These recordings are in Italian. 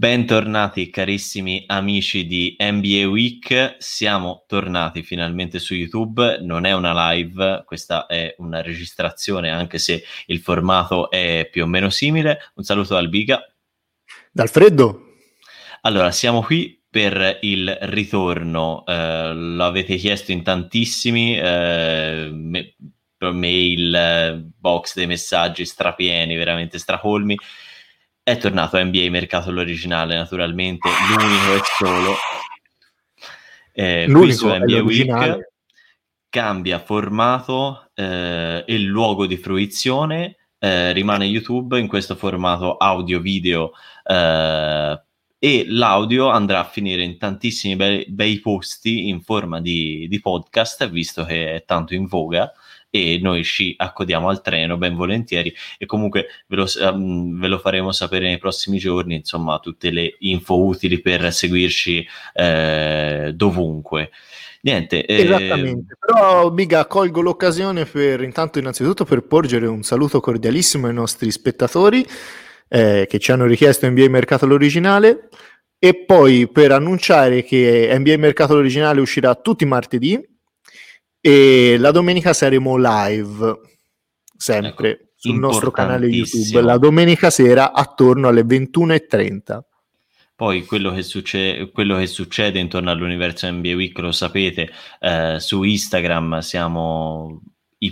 Bentornati carissimi amici di NBA Week, siamo tornati finalmente su YouTube, non è una live, questa è una registrazione anche se il formato è più o meno simile. Un saluto dal Biga. Dal freddo. Allora, siamo qui per il ritorno, eh, lo avete chiesto in tantissimi, eh, me- mail, box dei messaggi strapieni, veramente stracolmi è tornato a NBA Mercato l'originale, naturalmente, l'unico e solo. Eh, qui su NBA Week cambia formato eh, e luogo di fruizione, eh, rimane YouTube in questo formato audio-video eh, e l'audio andrà a finire in tantissimi bei, bei posti in forma di, di, podcast, visto che è tanto in voga e noi ci accodiamo al treno ben volentieri e comunque ve lo, um, ve lo faremo sapere nei prossimi giorni, insomma tutte le info utili per seguirci eh, dovunque. Niente. Eh... Però Biga colgo l'occasione per intanto innanzitutto per porgere un saluto cordialissimo ai nostri spettatori eh, che ci hanno richiesto NBA Mercato l'originale e poi per annunciare che NBA Mercato l'originale uscirà tutti i martedì e la domenica saremo live, sempre, ecco, sul nostro canale YouTube, la domenica sera attorno alle 21.30. Poi quello che, succede, quello che succede intorno all'universo NBA Week lo sapete, eh, su Instagram siamo,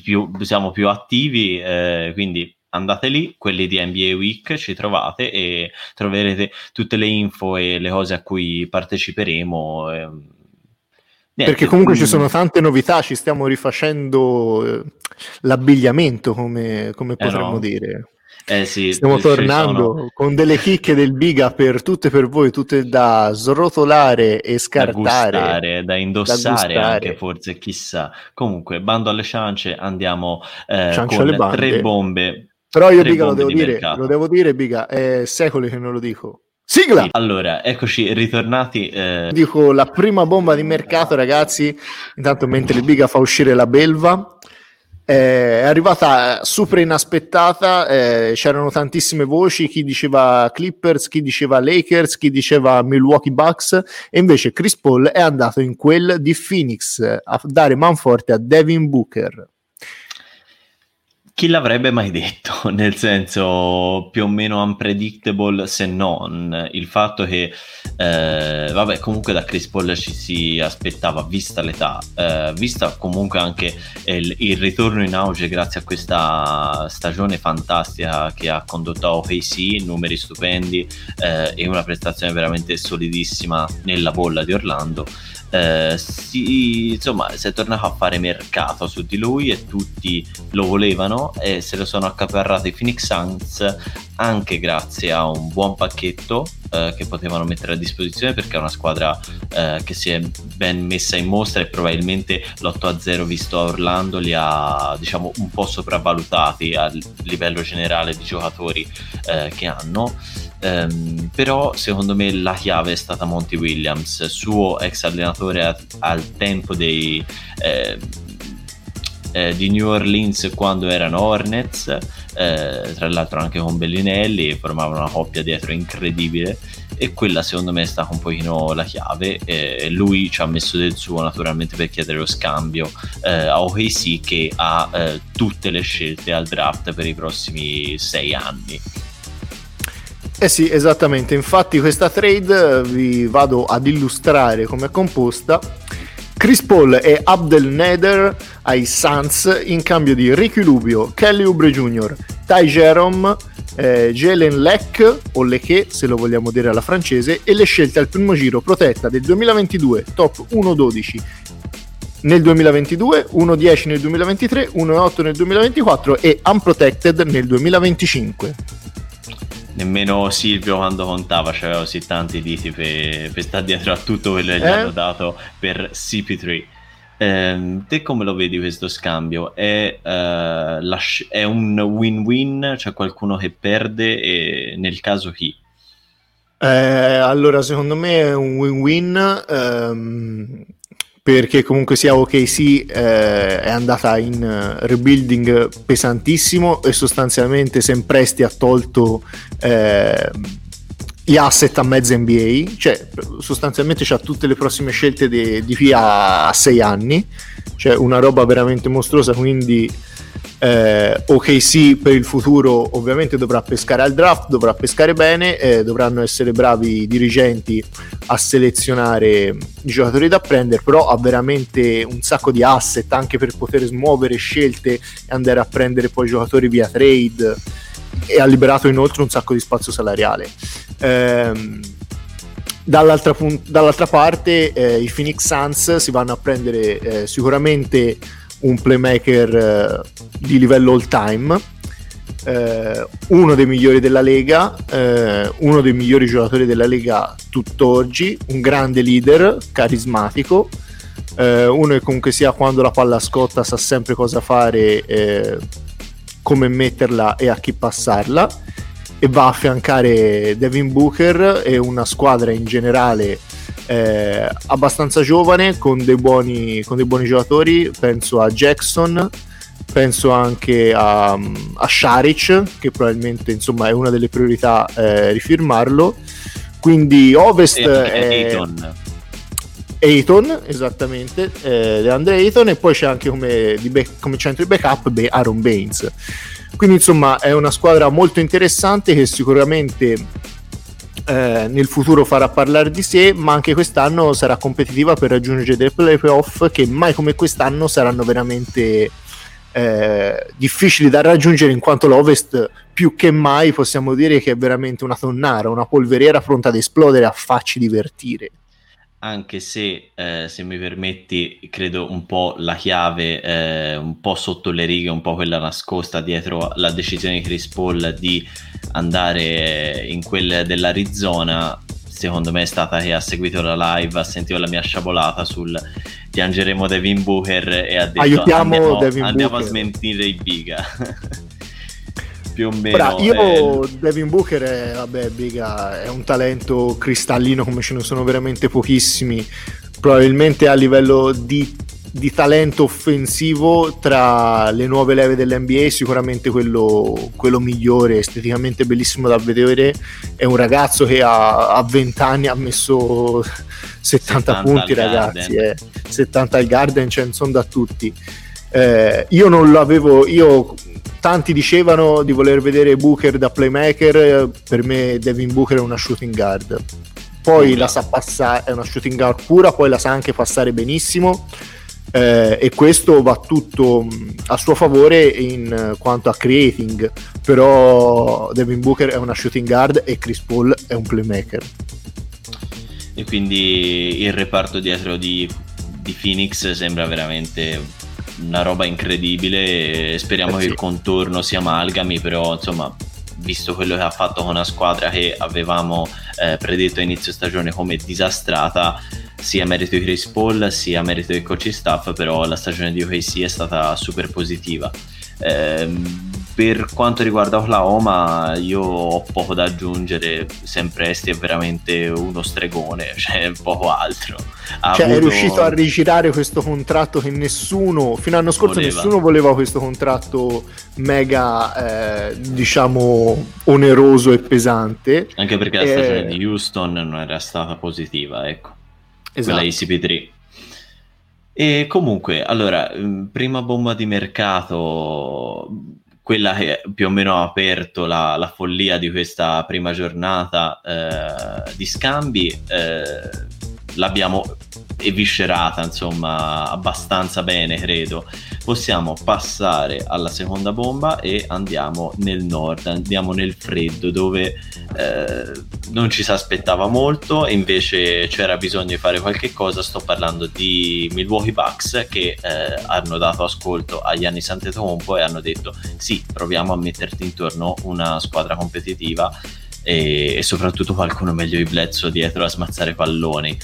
più, siamo più attivi, eh, quindi andate lì, quelli di NBA Week, ci trovate e troverete tutte le info e le cose a cui parteciperemo. Eh, Niente. Perché comunque ci sono tante novità, ci stiamo rifacendo eh, l'abbigliamento, come, come eh potremmo no. dire. Eh sì, stiamo tornando sono... con delle chicche del biga per tutte per voi, tutte da srotolare e scartare. Da gustare, da indossare da anche forse, chissà. Comunque, bando alle ciance, andiamo eh, con tre bombe. Però io biga lo devo dire, mercato. lo devo dire biga, è secoli che non lo dico. Sigla! Allora, eccoci ritornati. Eh... Dico la prima bomba di mercato, ragazzi. Intanto, mentre il Biga fa uscire la belva, eh, è arrivata super inaspettata. Eh, c'erano tantissime voci: chi diceva Clippers, chi diceva Lakers, chi diceva Milwaukee Bucks. E invece Chris Paul è andato in quel di Phoenix a dare manforte a Devin Booker chi l'avrebbe mai detto? Nel senso più o meno unpredictable se non il fatto che eh, vabbè comunque da Chris Paul ci si aspettava vista l'età eh, vista comunque anche il, il, ritorno in auge grazie a questa stagione fantastica che ha condotto a OKC numeri stupendi eh, e una prestazione veramente solidissima nella bolla di Orlando eh, si, insomma, si è tornato a fare mercato su di lui e tutti lo volevano e se lo sono accaparrati i Phoenix Suns anche grazie a un buon pacchetto eh, che potevano mettere a disposizione perché è una squadra eh, che si è ben messa in mostra e probabilmente l'8-0 visto a Orlando li ha diciamo un po' sopravvalutati a livello generale di giocatori eh, che hanno Um, però secondo me la chiave è stata Monty Williams, suo ex allenatore a, al tempo dei, eh, eh, di New Orleans quando erano Hornets, eh, tra l'altro anche con Bellinelli, formavano una coppia dietro incredibile e quella secondo me è stata un pochino la chiave. lui ci ha messo del suo naturalmente per chiedere lo scambio eh, a OKC che ha eh, tutte le scelte al draft per i prossimi sei anni. Eh sì, esattamente, infatti questa trade vi vado ad illustrare come è composta. Chris Paul e Abdel Nader ai Suns in cambio di Ricky Rubio, Kelly Oubre Jr., Ty Jerome, eh, Jalen Leck o Leche se lo vogliamo dire alla francese e le scelte al primo giro protetta del 2022 top 1-12 nel 2022, 1-10 nel 2023, 1-8 nel 2024 e unprotected nel 2025 nemmeno Silvio quando contava c'aveva così tanti diti per, per stare dietro a tutto quello che eh? gli hanno dato per CP3 eh, te come lo vedi questo scambio? È, uh, la, è, un win-win? C'è qualcuno che perde e nel caso chi? Eh, allora secondo me è un win-win um, perché comunque sia OKC eh, è andata in uh, rebuilding pesantissimo e sostanzialmente Sempresti ha tolto eh, gli asset a mezza NBA, cioè sostanzialmente c'ha tutte le prossime scelte di, di qui a, a sei anni, cioè una roba veramente mostruosa, quindi eh, OKC per il futuro ovviamente dovrà pescare al draft, dovrà pescare bene, eh, dovranno essere bravi i dirigenti a selezionare i giocatori da prendere, però ha veramente un sacco di asset anche per poter smuovere scelte e andare a prendere poi giocatori via trade e ha liberato inoltre un sacco di spazio salariale. Ehm, dall'altra, pun- dall'altra, parte eh, i Phoenix Suns si vanno a prendere eh, sicuramente un playmaker eh, di livello all time eh, uno dei migliori della Lega eh, uno dei migliori giocatori della Lega tutt'oggi un grande leader carismatico uno che comunque sia quando la palla scotta sa sempre cosa fare come metterla e a chi passarla e va a affiancare Devin Booker e una squadra in generale eh, abbastanza giovane con dei, buoni, con dei buoni giocatori penso a Jackson penso anche a, a Sharic che probabilmente insomma è una delle priorità eh, rifirmarlo. Quindi Ovest è Ayton. Ayton esattamente eh, Andre Ayton e poi c'è anche come, back, come centro di backup Aaron Baines. Quindi insomma è una squadra molto interessante che sicuramente eh, nel futuro farà parlare di sé, ma anche quest'anno sarà competitiva per raggiungere dei playoff che mai come quest'anno saranno veramente eh, difficili da raggiungere in quanto l'Ovest più che mai possiamo dire che è veramente una tonnara, una polveriera pronta ad esplodere a farci divertire anche se, eh, se mi permetti, credo un po' la chiave, eh, un po' sotto le righe, un po' quella nascosta dietro la decisione di Chris Paul di andare in quelle dell'Arizona, secondo me è stata che ha seguito la live, ha sentito la mia sciabolata sul piangeremo Devin Booker e ha detto Aiutiamo andiamo, andiamo a smentire i biga. più o meno. Bra, io è... Devin Booker è, vabbè, biga, è un talento cristallino come ce ne sono veramente pochissimi. Probabilmente a livello di, di talento offensivo tra le nuove leve dell'NBA sicuramente quello, quello, migliore, esteticamente bellissimo da vedere. È un ragazzo che a, a 20 anni ha messo 70, 70 punti, ragazzi. Eh. 70 al Garden, ce ne sono da tutti. Eh, io non l'avevo, io tanti dicevano di voler vedere Booker da playmaker, per me Devin Booker è una shooting guard. Poi la sa passare, è una shooting guard pura, poi la sa anche passare benissimo. Eh, e questo va tutto mm, a suo favore in quanto a creating però Devin Booker è una shooting guard e Chris Paul è un playmaker e quindi il reparto dietro di, di Phoenix sembra veramente una roba incredibile. Speriamo eh sì. che il contorno si amalgami, però insomma, visto quello che ha fatto con una squadra che avevamo eh, predetto a inizio stagione come disastrata, sia merito di Chris Paul sia merito del coach staff, però la stagione di OKC è stata super positiva. Eh, per quanto riguarda Oklahoma, io ho poco da aggiungere. Sempre Esti è veramente uno stregone, cioè poco altro. Ha cioè, avuto... è riuscito a rigirare questo contratto che nessuno, fino all'anno scorso, voleva. nessuno voleva questo contratto mega, eh, diciamo, oneroso e pesante. Anche perché la e... stagione di Houston non era stata positiva, ecco. Esatto. Quella ICP3. E comunque, allora, prima bomba di mercato quella che più o meno ha aperto la, la follia di questa prima giornata eh, di scambi eh, l'abbiamo eviscerata insomma abbastanza bene credo. Possiamo passare alla seconda bomba e andiamo nel nord andiamo nel freddo dove eh, non ci si aspettava molto invece c'era bisogno di fare qualche cosa. Sto parlando di Milwaukee Bucks che eh, hanno dato ascolto agli anni Sant'Etokompo e hanno detto sì proviamo a metterti intorno una squadra competitiva e, soprattutto qualcuno meglio di Bledsoe dietro a smazzare palloni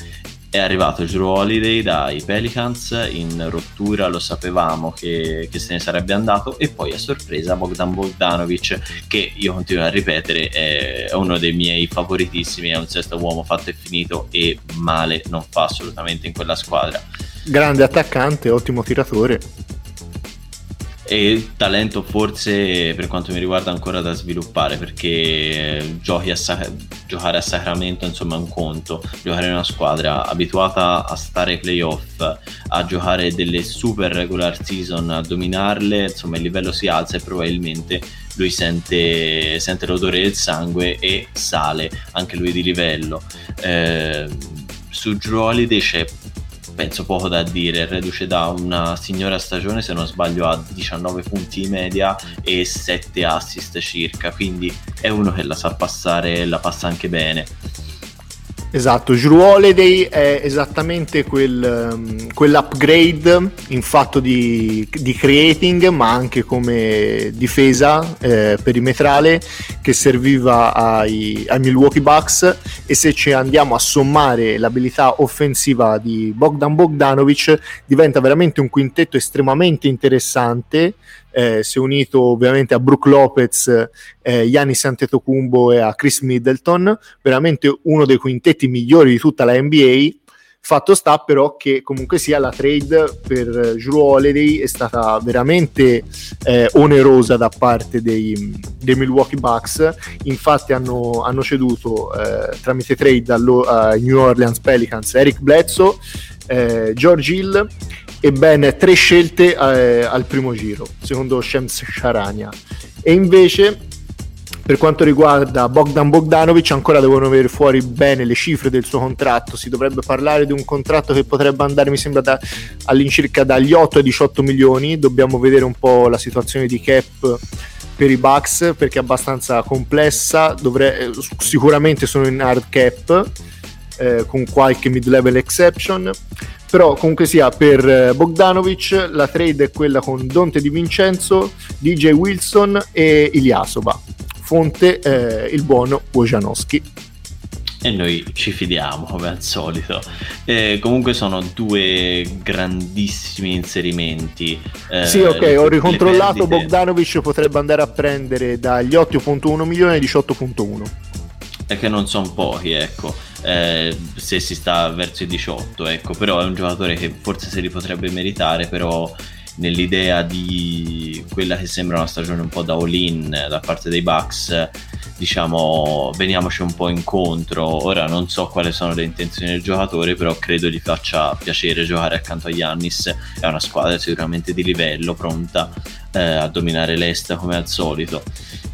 è arrivato Drew Holiday dai Pelicans in rottura, lo sapevamo che, che, se ne sarebbe andato e poi a sorpresa Bogdan Bogdanovic che io continuo a ripetere è uno dei miei favoritissimi, è un sesto uomo fatto e finito e male non fa assolutamente in quella squadra. Grande attaccante, ottimo tiratore. E talento forse per quanto mi riguarda ancora da sviluppare perché a Sa- giocare a Sacramento insomma è un conto. Giocare in una squadra abituata a stare ai playoff a giocare delle super regular season a dominarle insomma il livello si alza e probabilmente lui sente, sente l'odore del sangue e sale anche lui di livello. Eh, su Drew Holiday c'è penso poco da dire, reduce da una signora stagione se non sbaglio a 19 punti di media e 7 assist circa, quindi è uno che la sa passare, la passa anche bene. Esatto, Drew Holiday è esattamente quel, um, quell'upgrade in fatto di, di, creating ma anche come difesa eh, perimetrale che serviva ai, ai, Milwaukee Bucks. E se ci andiamo a sommare l'abilità offensiva di Bogdan Bogdanovic diventa veramente un quintetto estremamente interessante eh, si è unito ovviamente a Brook Lopez, eh, Giannis Antetokounmpo e a Chris Middleton, veramente uno dei quintetti migliori di tutta la NBA. Fatto sta però che comunque sia la trade per Drew Holiday è stata veramente eh, onerosa da parte dei, dei, Milwaukee Bucks, infatti hanno, hanno ceduto eh, tramite trade ai New Orleans Pelicans Eric Bledsoe, eh, George Hill e ben tre scelte eh, al primo giro, secondo Shams Sharania. E invece per quanto riguarda Bogdan Bogdanovic ancora devono avere fuori bene le cifre del suo contratto, si dovrebbe parlare di un contratto che potrebbe andare mi sembra da, all'incirca dagli 8 ai 18 milioni, dobbiamo vedere un po' la situazione di cap per i Bucks perché è abbastanza complessa, Dovre- sicuramente sono in hard cap eh, con qualche mid-level exception però comunque sia per eh, Bogdanovic la trade è quella con Dante Di Vincenzo, DJ Wilson e Iliasoba fonte eh, il buono Wojnowski e noi ci fidiamo come al solito. Eh, comunque sono due grandissimi inserimenti. Eh, sì, ok, le, ho ricontrollato. Bogdanovic potrebbe andare a prendere dagli 8.1 milioni ai 18.1. E che non sono pochi, ecco eh, se si sta verso i 18, ecco, però è un giocatore che forse se li potrebbe meritare, però nell'idea di quella che sembra una stagione un po' da all-in da parte dei Bucks diciamo veniamoci un po' incontro. Ora non so quali sono le intenzioni del giocatore però credo gli faccia piacere giocare accanto a Yannis è una squadra sicuramente di livello pronta eh, a dominare l'est come al solito.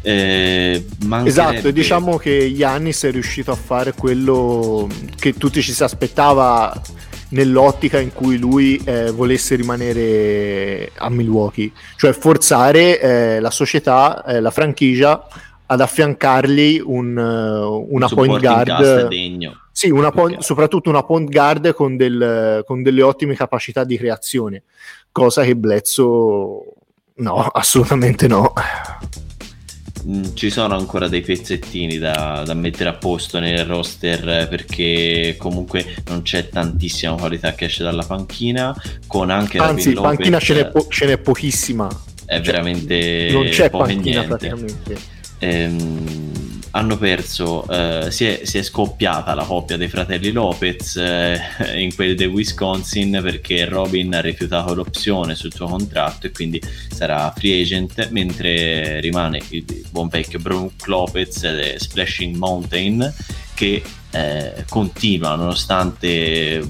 Eh, esatto diciamo che Yannis è riuscito a fare quello che tutti ci si aspettava nell'ottica in cui lui eh, volesse rimanere a Milwaukee, cioè forzare eh, la società, eh, la franchigia ad affiancargli un, uh, una un point guard degno. Sì, una point, soprattutto una point guard con, del, con, delle ottime capacità di creazione, cosa che Bledsoe no, assolutamente no. Mm, ci sono ancora dei pezzettini da, da, mettere a posto nel roster perché comunque non c'è tantissima qualità che esce dalla panchina con anche anzi Lopez, panchina ce n'è, po- ce n'è, pochissima. È cioè, veramente non c'è panchina praticamente. Ehm, hanno perso, eh, si, è, si, è, scoppiata la coppia dei fratelli Lopez eh, in quelli del Wisconsin perché Robin ha rifiutato l'opzione sul suo contratto e quindi sarà free agent, mentre rimane il buon vecchio Brook Lopez e Splashing Mountain che eh, continua nonostante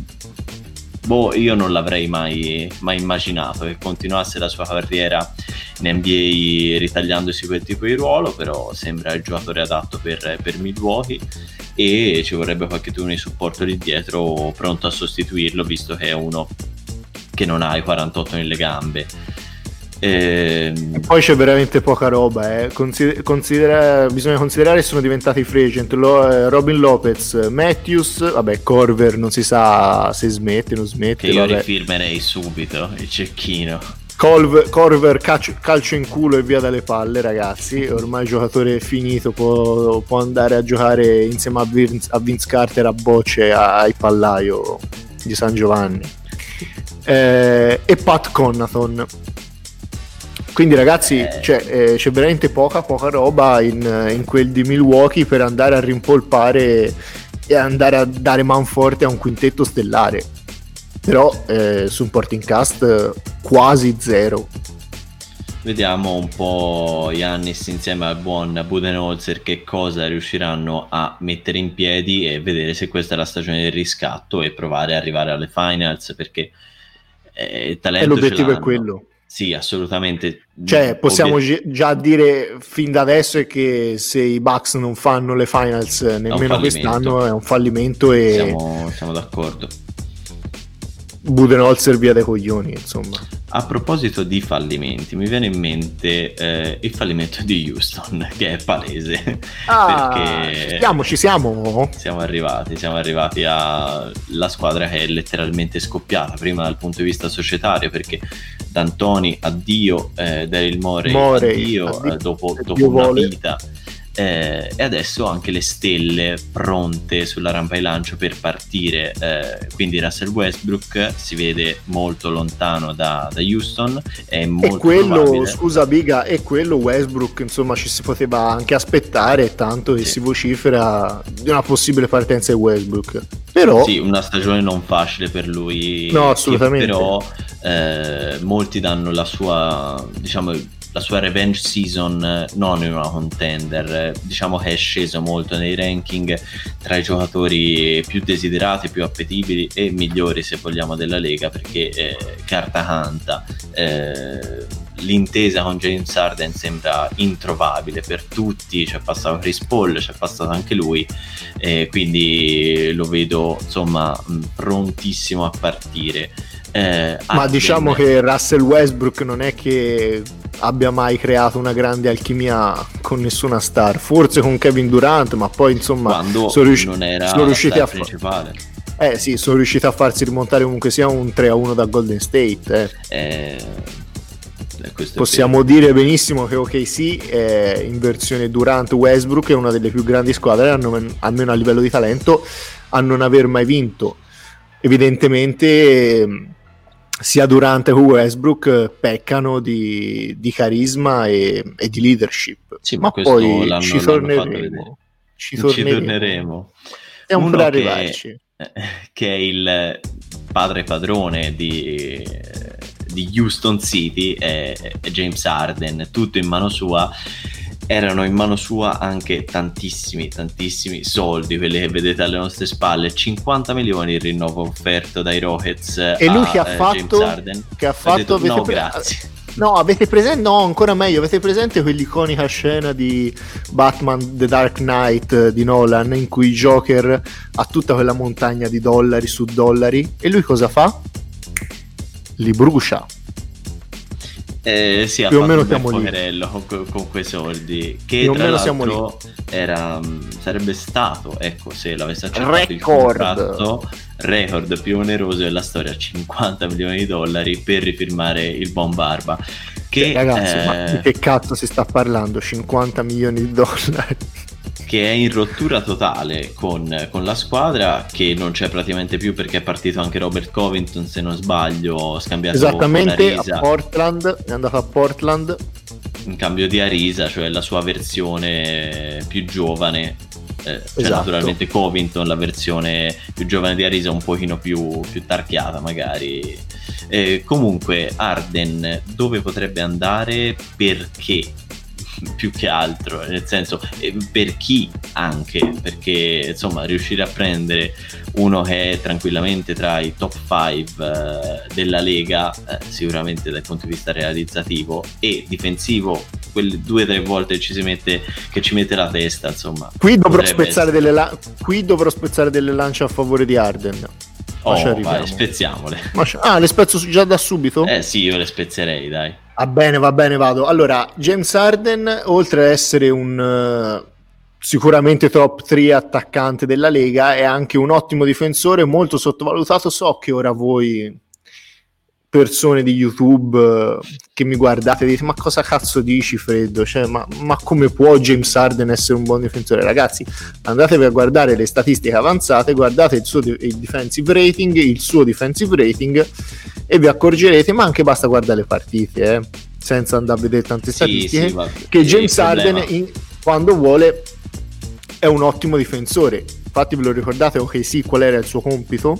boh, io non l'avrei mai, mai, immaginato che continuasse la sua carriera in NBA ritagliandosi quel tipo di ruolo, però sembra il giocatore adatto per, per Milwaukee e ci vorrebbe qualche turno di supporto lì dietro pronto a sostituirlo, visto che è uno che non ha i 48 nelle gambe. E... Ehm, e poi c'è veramente poca roba. Eh. Consider- considera- bisogna considerare che sono diventati free agent. Lo- eh, Robin Lopez, Matthews, vabbè, Corver non si sa se smette o non smette. Che io vabbè. rifirmerei subito il cecchino. Colv- Corver calcio, calcio, in culo e via dalle palle, ragazzi. Ormai giocatore finito, può, può andare a giocare insieme a Vince, a Vince Carter a bocce ai pallaio di San Giovanni. Eh, e Pat Connathon quindi ragazzi eh. cioè, eh, c'è veramente poca poca roba in, in, quel di Milwaukee per andare a rimpolpare e andare a dare man forte a un quintetto stellare. Però eh, su un porting cast quasi zero. Vediamo un po' Yannis insieme al buon Budenholzer che cosa riusciranno a mettere in piedi e vedere se questa è la stagione del riscatto e provare ad arrivare alle finals perché eh, talento e l'obiettivo è quello. Sì, assolutamente. Cioè, possiamo Obiet- già dire fin da adesso è che se i Bucks non fanno le finals nemmeno quest'anno è un fallimento e siamo, siamo d'accordo. Budenholzer via dai coglioni, insomma. A proposito di fallimenti, mi viene in mente eh, il fallimento di Houston, che è palese. Ah, perché ci siamo, ci siamo. Siamo arrivati, siamo arrivati alla squadra che è letteralmente scoppiata, prima dal punto di vista societario, perché D'Antoni, addio, eh, Daryl Morey, Morey addio, addio, eh, dopo, dopo una vita eh, e adesso anche le stelle pronte sulla rampa di lancio per partire. Eh, quindi Russell Westbrook si vede molto lontano da, da Houston. È molto e quello, probabile... scusa Biga, e quello Westbrook insomma ci si poteva anche aspettare, tanto che sì. si vocifera di una possibile partenza di Westbrook. Però... Sì, una stagione non facile per lui. No, assolutamente. Però eh, molti danno la sua, diciamo, la sua revenge season eh, non in una contender, eh, diciamo che è sceso molto nei ranking tra i giocatori più desiderati, più appetibili e migliori se vogliamo della Lega perché eh, carta canta. Eh, l'intesa con James Arden sembra introvabile per tutti, c'è passato Chris Paul, c'è passato anche lui, eh, quindi lo vedo insomma prontissimo a partire. Eh, Ma diciamo che Russell Westbrook non è che abbia mai creato una grande alchimia con nessuna star, forse con Kevin Durant, ma poi insomma Quando sono, riusci- non era sono riusciti a principale. Eh sì, sono riusciti a farsi rimontare comunque sia un 3-1 da Golden State. Eh. Eh, Possiamo dire benissimo che OKC è in versione Durant Westbrook è una delle più grandi squadre, almeno a livello di talento, a non aver mai vinto. Evidentemente sia Durante che Westbrook peccano di, di carisma e, e, di leadership. Sì, ma, ma poi l'hanno, ci, torneremo, ci, torneremo. ci torneremo. Stiamo per arrivarci. Che, che è il padre padrone di, di Houston City, è James Arden, tutto in mano sua erano in mano sua anche tantissimi, tantissimi soldi, quelli che vedete alle nostre spalle, 50 milioni il rinnovo offerto dai Rockets e lui che ha eh, fatto, che ha fatto detto, no, pre- grazie. No, avete presente? No, ancora meglio. Avete presente quell'iconica scena di Batman The Dark Knight di Nolan in cui Joker ha tutta quella montagna di dollari su dollari e lui cosa fa? Li brucia. Eh, sì, più o meno siamo lì. Con, con, quei soldi. Che più tra l'altro era, mm, sarebbe stato, ecco, se l'avesse accettato record. il contratto, record più oneroso della storia, 50 milioni di dollari per rifirmare il buon Barba. Che, eh, ragazzi, eh... ma di che cazzo si sta parlando? 50 milioni di dollari che è in rottura totale con, con, la squadra che non c'è praticamente più perché è partito anche Robert Covington se non sbaglio scambiato esattamente a Portland è andato a Portland. In cambio di Arisa cioè la sua versione più giovane eh, cioè esatto. naturalmente Covington la versione più giovane di Arisa un pochino più, più tarchiata magari. Eh, comunque Arden dove potrebbe andare? Perché più che altro, nel senso per chi anche, perché insomma riuscire a prendere uno che è tranquillamente tra i top 5 eh, della Lega, eh, sicuramente dal punto di vista realizzativo e difensivo, quelle due o tre volte ci, si mette, che ci mette la testa, insomma. Qui dovrò, spezzare delle, la- qui dovrò spezzare delle lance a favore di Arden. oh, vai, spezziamole. Ah, le spezzo già da subito? Eh sì, io le spezzerei, dai. Va bene, va bene, vado. Allora, James Harden, oltre ad essere un uh, sicuramente top 3 attaccante della Lega, è anche un ottimo difensore, molto sottovalutato. So che ora voi persone di YouTube uh, che mi guardate e dite ma cosa cazzo dici Freddo? Cioè, ma, ma, come può James Harden essere un buon difensore? Ragazzi, andatevi a guardare le statistiche avanzate, guardate il suo il defensive rating, il suo defensive rating e vi accorgerete, ma anche basta guardare le partite, eh, senza andare a vedere tante statistiche, sì, sì, che James Harden in, quando vuole è un ottimo difensore. Infatti ve lo ricordate ok sì qual era il suo compito?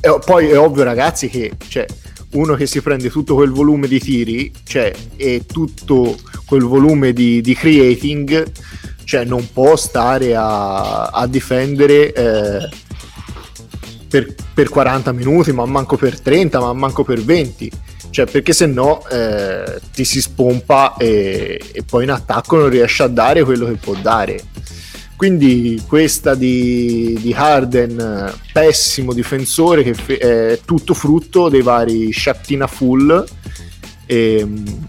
E poi è ovvio ragazzi che cioè, uno che si prende tutto quel volume di tiri, cioè, e tutto quel volume di, di creating, cioè non può stare a, a difendere eh, per, per, 40 minuti, ma manco per 30, ma manco per 20. Cioè, perché se no eh, ti si spompa e, e poi in attacco non riesce a dare quello che può dare. Quindi questa di, di Harden, pessimo difensore, che è tutto frutto dei vari Shaktina Full. E, ehm,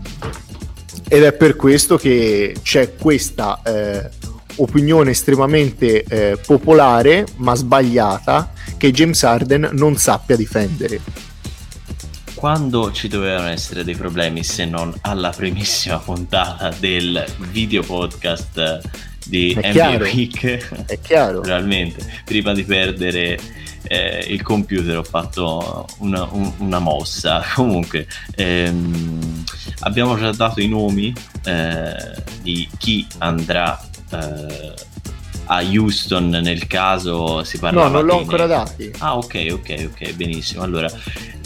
ed è per questo che c'è questa eh, opinione estremamente eh, popolare ma sbagliata che James Harden non sappia difendere. Quando ci dovevano essere dei problemi se non alla primissima puntata del video podcast di è NBA chiaro, Week? È chiaro. Realmente, prima di perdere eh, il computer ho fatto una, un, una mossa. Comunque, ehm, abbiamo già dato i nomi eh, di chi andrà eh, a Houston nel caso si parla no non l'ho ancora dati. Ah ok ok ok benissimo. Allora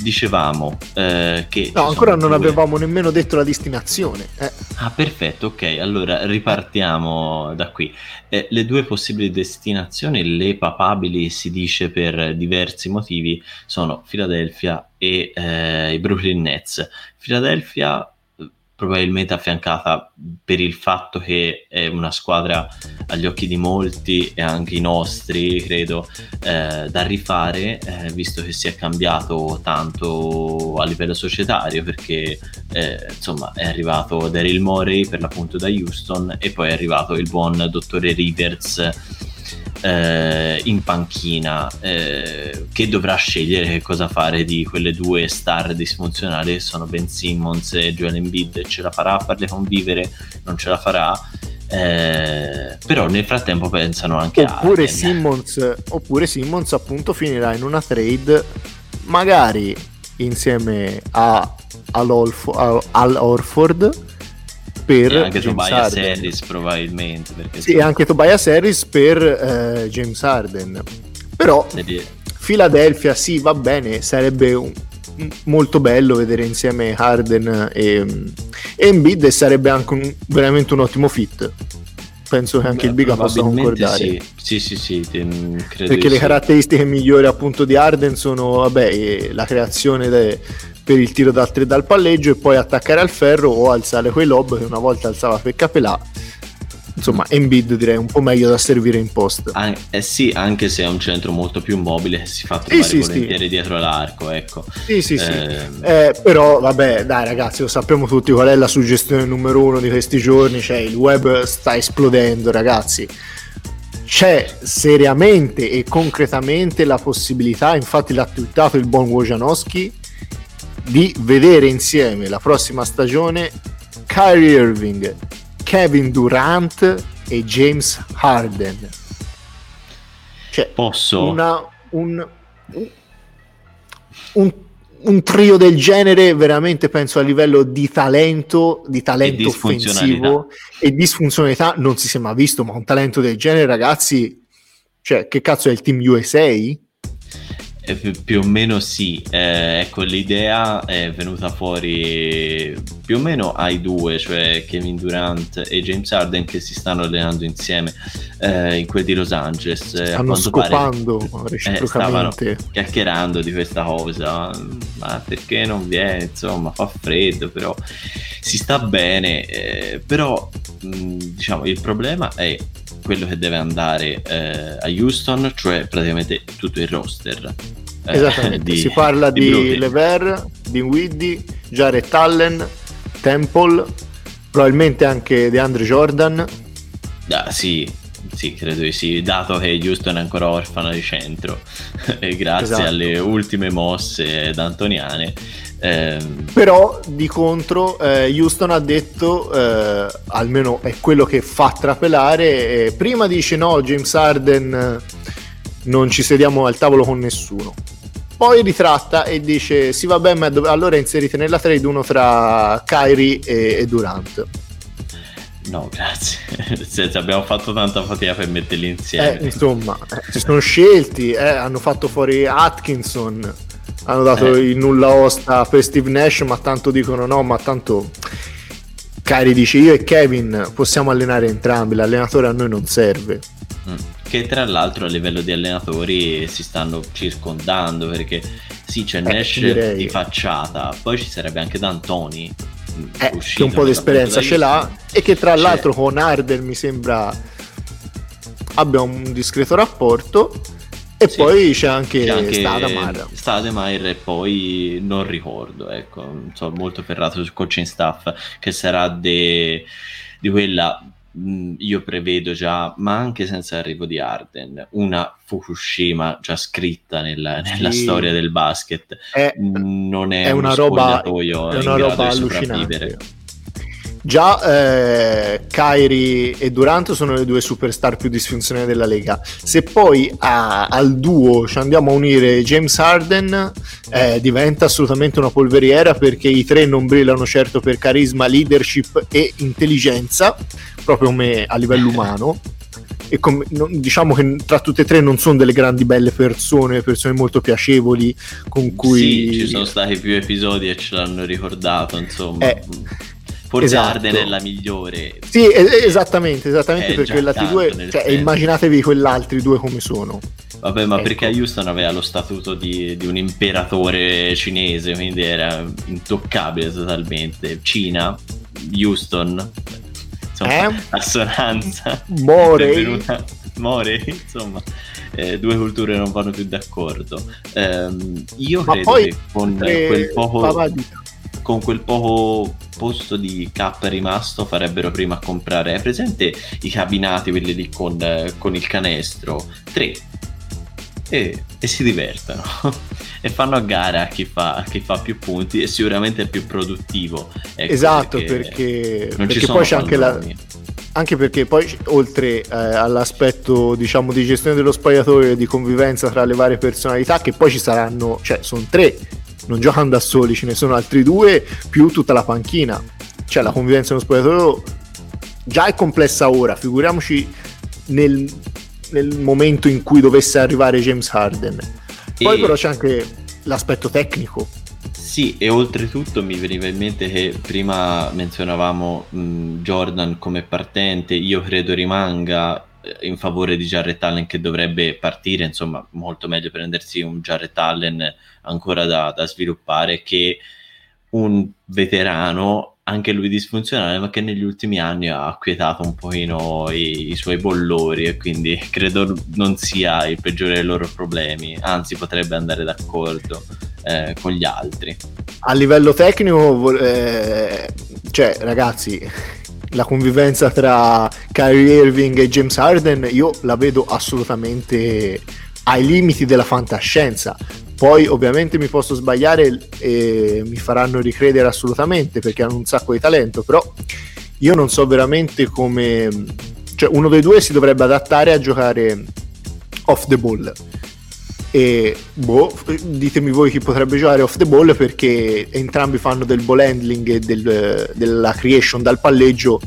dicevamo eh, che no ancora non due... avevamo nemmeno detto la destinazione eh. ah perfetto ok. Allora ripartiamo da qui. Eh, le due possibili destinazioni le papabili si dice per diversi motivi sono Philadelphia e eh, i Brooklyn Nets. Philadelphia probabilmente affiancata per il fatto che è una squadra agli occhi di molti e anche i nostri, credo, eh, da rifare, eh, visto che si è cambiato tanto a livello societario, perché eh, insomma è arrivato Daryl Morey per l'appunto da Houston e poi è arrivato il buon dottore Rivers eh, in panchina eh, che dovrà scegliere che cosa fare di quelle due star disfunzionali sono Ben Simmons e Joel Embiid ce la farà a farle convivere? Non ce la farà? Eh, però nel frattempo pensano anche oppure a Simmons oppure Simmons appunto finirà in una trade magari insieme a, Al Orford per e anche James Tobias Harden. Harris probabilmente sì, so. anche Tobias Harris per eh, James Harden però. Philadelphia sì va bene sarebbe un, molto bello vedere insieme Harden e, e Embiid e sarebbe anche un, veramente un ottimo fit penso che anche Beh, il Biga possa concordare sì sì sì, sì perché le sì. caratteristiche migliori appunto di Harden sono vabbè, la creazione de, per il tiro dal 3 dal palleggio e poi attaccare al ferro o alzare quei lob che una volta alzava per Capelà. Insomma Embiid direi un po' meglio da servire in post. An- eh sì anche se è un centro molto più mobile si fa trovare sì, volentieri sì. dietro l'arco ecco. Sì sì eh... sì. Ehm. eh, però vabbè dai ragazzi lo sappiamo tutti qual è la suggestione numero uno di questi giorni cioè il web sta esplodendo ragazzi. C'è seriamente e concretamente la possibilità infatti l'ha twittato il buon Wojnarowski di vedere insieme la prossima stagione Kyrie Irving, Kevin Durant e James Harden. Cioè, Posso? Una, un, un, un, trio del genere veramente penso a livello di talento, di talento e offensivo e disfunzionalità non si sia mai visto, ma un talento del genere ragazzi, cioè che cazzo è il team USA? Eh, più o meno sì, eh, ecco l'idea è venuta fuori più o meno ai due, cioè Kevin Durant e James Harden che si stanno allenando insieme eh, in quel di Los Angeles. Stanno scopando pare, eh, reciprocamente. chiacchierando di questa cosa, ma perché non viene, insomma fa freddo, però si sta bene, eh, però mh, diciamo il problema è quello che deve andare eh, a Houston, cioè praticamente tutto il roster. Eh, Esattamente, di, si parla di, di Lever, di Widdy, Jared Allen, Temple, probabilmente anche di Andre Jordan. Ah, sì, sì, credo di sì, dato che Houston è ancora orfana di centro, grazie esatto. alle ultime mosse d'Antoniane eh, Però di contro eh, Houston ha detto, eh, almeno è quello che fa trapelare, eh, prima dice no, James Harden eh, non ci sediamo al tavolo con nessuno. Poi ritratta e dice sì vabbè ma allora inserite nella trade uno tra Kyrie e, e Durant. No, grazie. Nel senso, abbiamo fatto tanta fatica per metterli insieme. Eh, insomma, si sono scelti, eh, hanno fatto fuori Atkinson, hanno dato eh. il nulla osta per Steve Nash, ma tanto dicono no, ma tanto Cari dice io e Kevin possiamo allenare entrambi, l'allenatore a noi non serve. Mm. Che tra l'altro a livello di allenatori si stanno circondando perché sì c'è eh, Nash direi. di facciata, poi ci sarebbe anche D'Antoni eh, che un po' di esperienza ce l'ha e che tra l'altro con Arden mi sembra abbia un discreto rapporto e sì, poi c'è anche, c'è anche Stademeyer. Stademeyer e poi non ricordo, ecco, sono molto ferrato sul coaching staff che sarà de, di quella mm, io prevedo già, ma anche senza l'arrivo di Arden, una Fukushima già scritta nella, nella sì. storia del basket. È, non è, è una roba, è una roba allucinante. Già eh, Kyrie e Durant sono le due superstar più disfunzionali della Lega. Se poi a, al duo ci andiamo a unire James Harden, eh, diventa assolutamente una polveriera perché i tre non brillano certo per carisma, leadership e intelligenza, proprio come a livello umano. E com- non, diciamo che tra tutte e tre non sono delle grandi belle persone, persone molto piacevoli con cui... Sì, ci sono stati più episodi e ce l'hanno ricordato, insomma. Eh, Forse esatto. Arden è la migliore. Sì, esattamente, esattamente perché quell'altri due, cioè, immaginatevi quell'altri due come sono. Vabbè, ma ecco. perché Houston aveva lo statuto di, di, un imperatore cinese, quindi era intoccabile totalmente. Cina, Houston, insomma, eh? assonanza. More. More, insomma. Eh, due culture non vanno più d'accordo. Eh, io ma credo che con quel poco... Con quel poco posto di cap rimasto farebbero prima a comprare. È presente i cabinati, quelli lì con, con il canestro? Tre. E, e, si divertono e fanno a gara a chi, fa, chi, fa, più punti e sicuramente è più produttivo. Ecco, esatto, perché, perché, perché poi c'è anche la, anche perché poi oltre eh, all'aspetto diciamo di gestione dello spogliatoio e di convivenza tra le varie personalità che poi ci saranno cioè sono tre non giocano da soli, ce ne sono altri due più tutta la panchina. Cioè la convivenza nello spogliatoio già è complessa ora, figuriamoci nel, nel momento in cui dovesse arrivare James Harden. Poi e... però c'è anche l'aspetto tecnico. Sì, e oltretutto mi veniva in mente che prima menzionavamo mh, Jordan come partente, io credo rimanga eh, in favore di Jarrett Allen che dovrebbe partire, insomma, molto meglio prendersi un Jarrett Allen ancora da, da sviluppare che un veterano, anche lui disfunzionale, ma che negli ultimi anni ha acquietato un pochino i, i, suoi bollori e quindi credo non sia il peggiore dei loro problemi, anzi potrebbe andare d'accordo eh, con gli altri. A livello tecnico, eh, cioè ragazzi, la convivenza tra Kyrie Irving e James Harden io la vedo assolutamente ai limiti della fantascienza. Poi ovviamente mi posso sbagliare e mi faranno ricredere assolutamente perché hanno un sacco di talento, però io non so veramente come... Cioè uno dei due si dovrebbe adattare a giocare off the ball. E boh, ditemi voi chi potrebbe giocare off the ball perché entrambi fanno del ball handling e del, della creation dal palleggio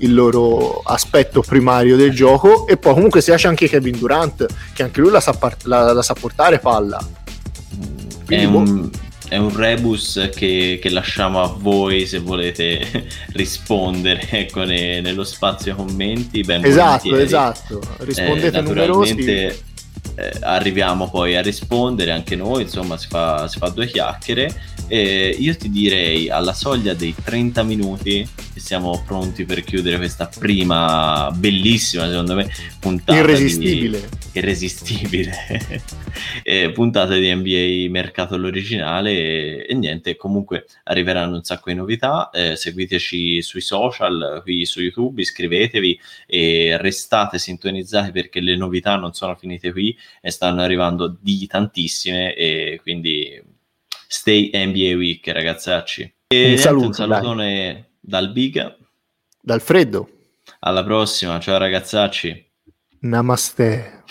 il loro aspetto primario del gioco e poi comunque si lascia anche Kevin Durant che anche lui la sa, la, la sa portare palla Quindi, è, boh. un, è un rebus che, che, lasciamo a voi se volete rispondere ecco, ne, nello spazio commenti ben esatto volentieri. esatto rispondete eh, numerosi eh, arriviamo poi a rispondere anche noi, insomma si fa, si fa due chiacchiere. E io ti direi alla soglia dei 30 minuti che siamo pronti per chiudere questa prima bellissima secondo me puntata irresistibile di, irresistibile. Eh, puntata di NBA mercato all'originale. E, e, niente comunque arriveranno un sacco di novità. Eh, seguiteci sui social qui su YouTube iscrivetevi e restate sintonizzati perché le novità non sono finite qui e stanno arrivando di tantissime e quindi stay NBA Week ragazzacci. E un, saluto, un salutone dai. dal Big. Dal freddo. Alla prossima, ciao ragazzacci. Namaste.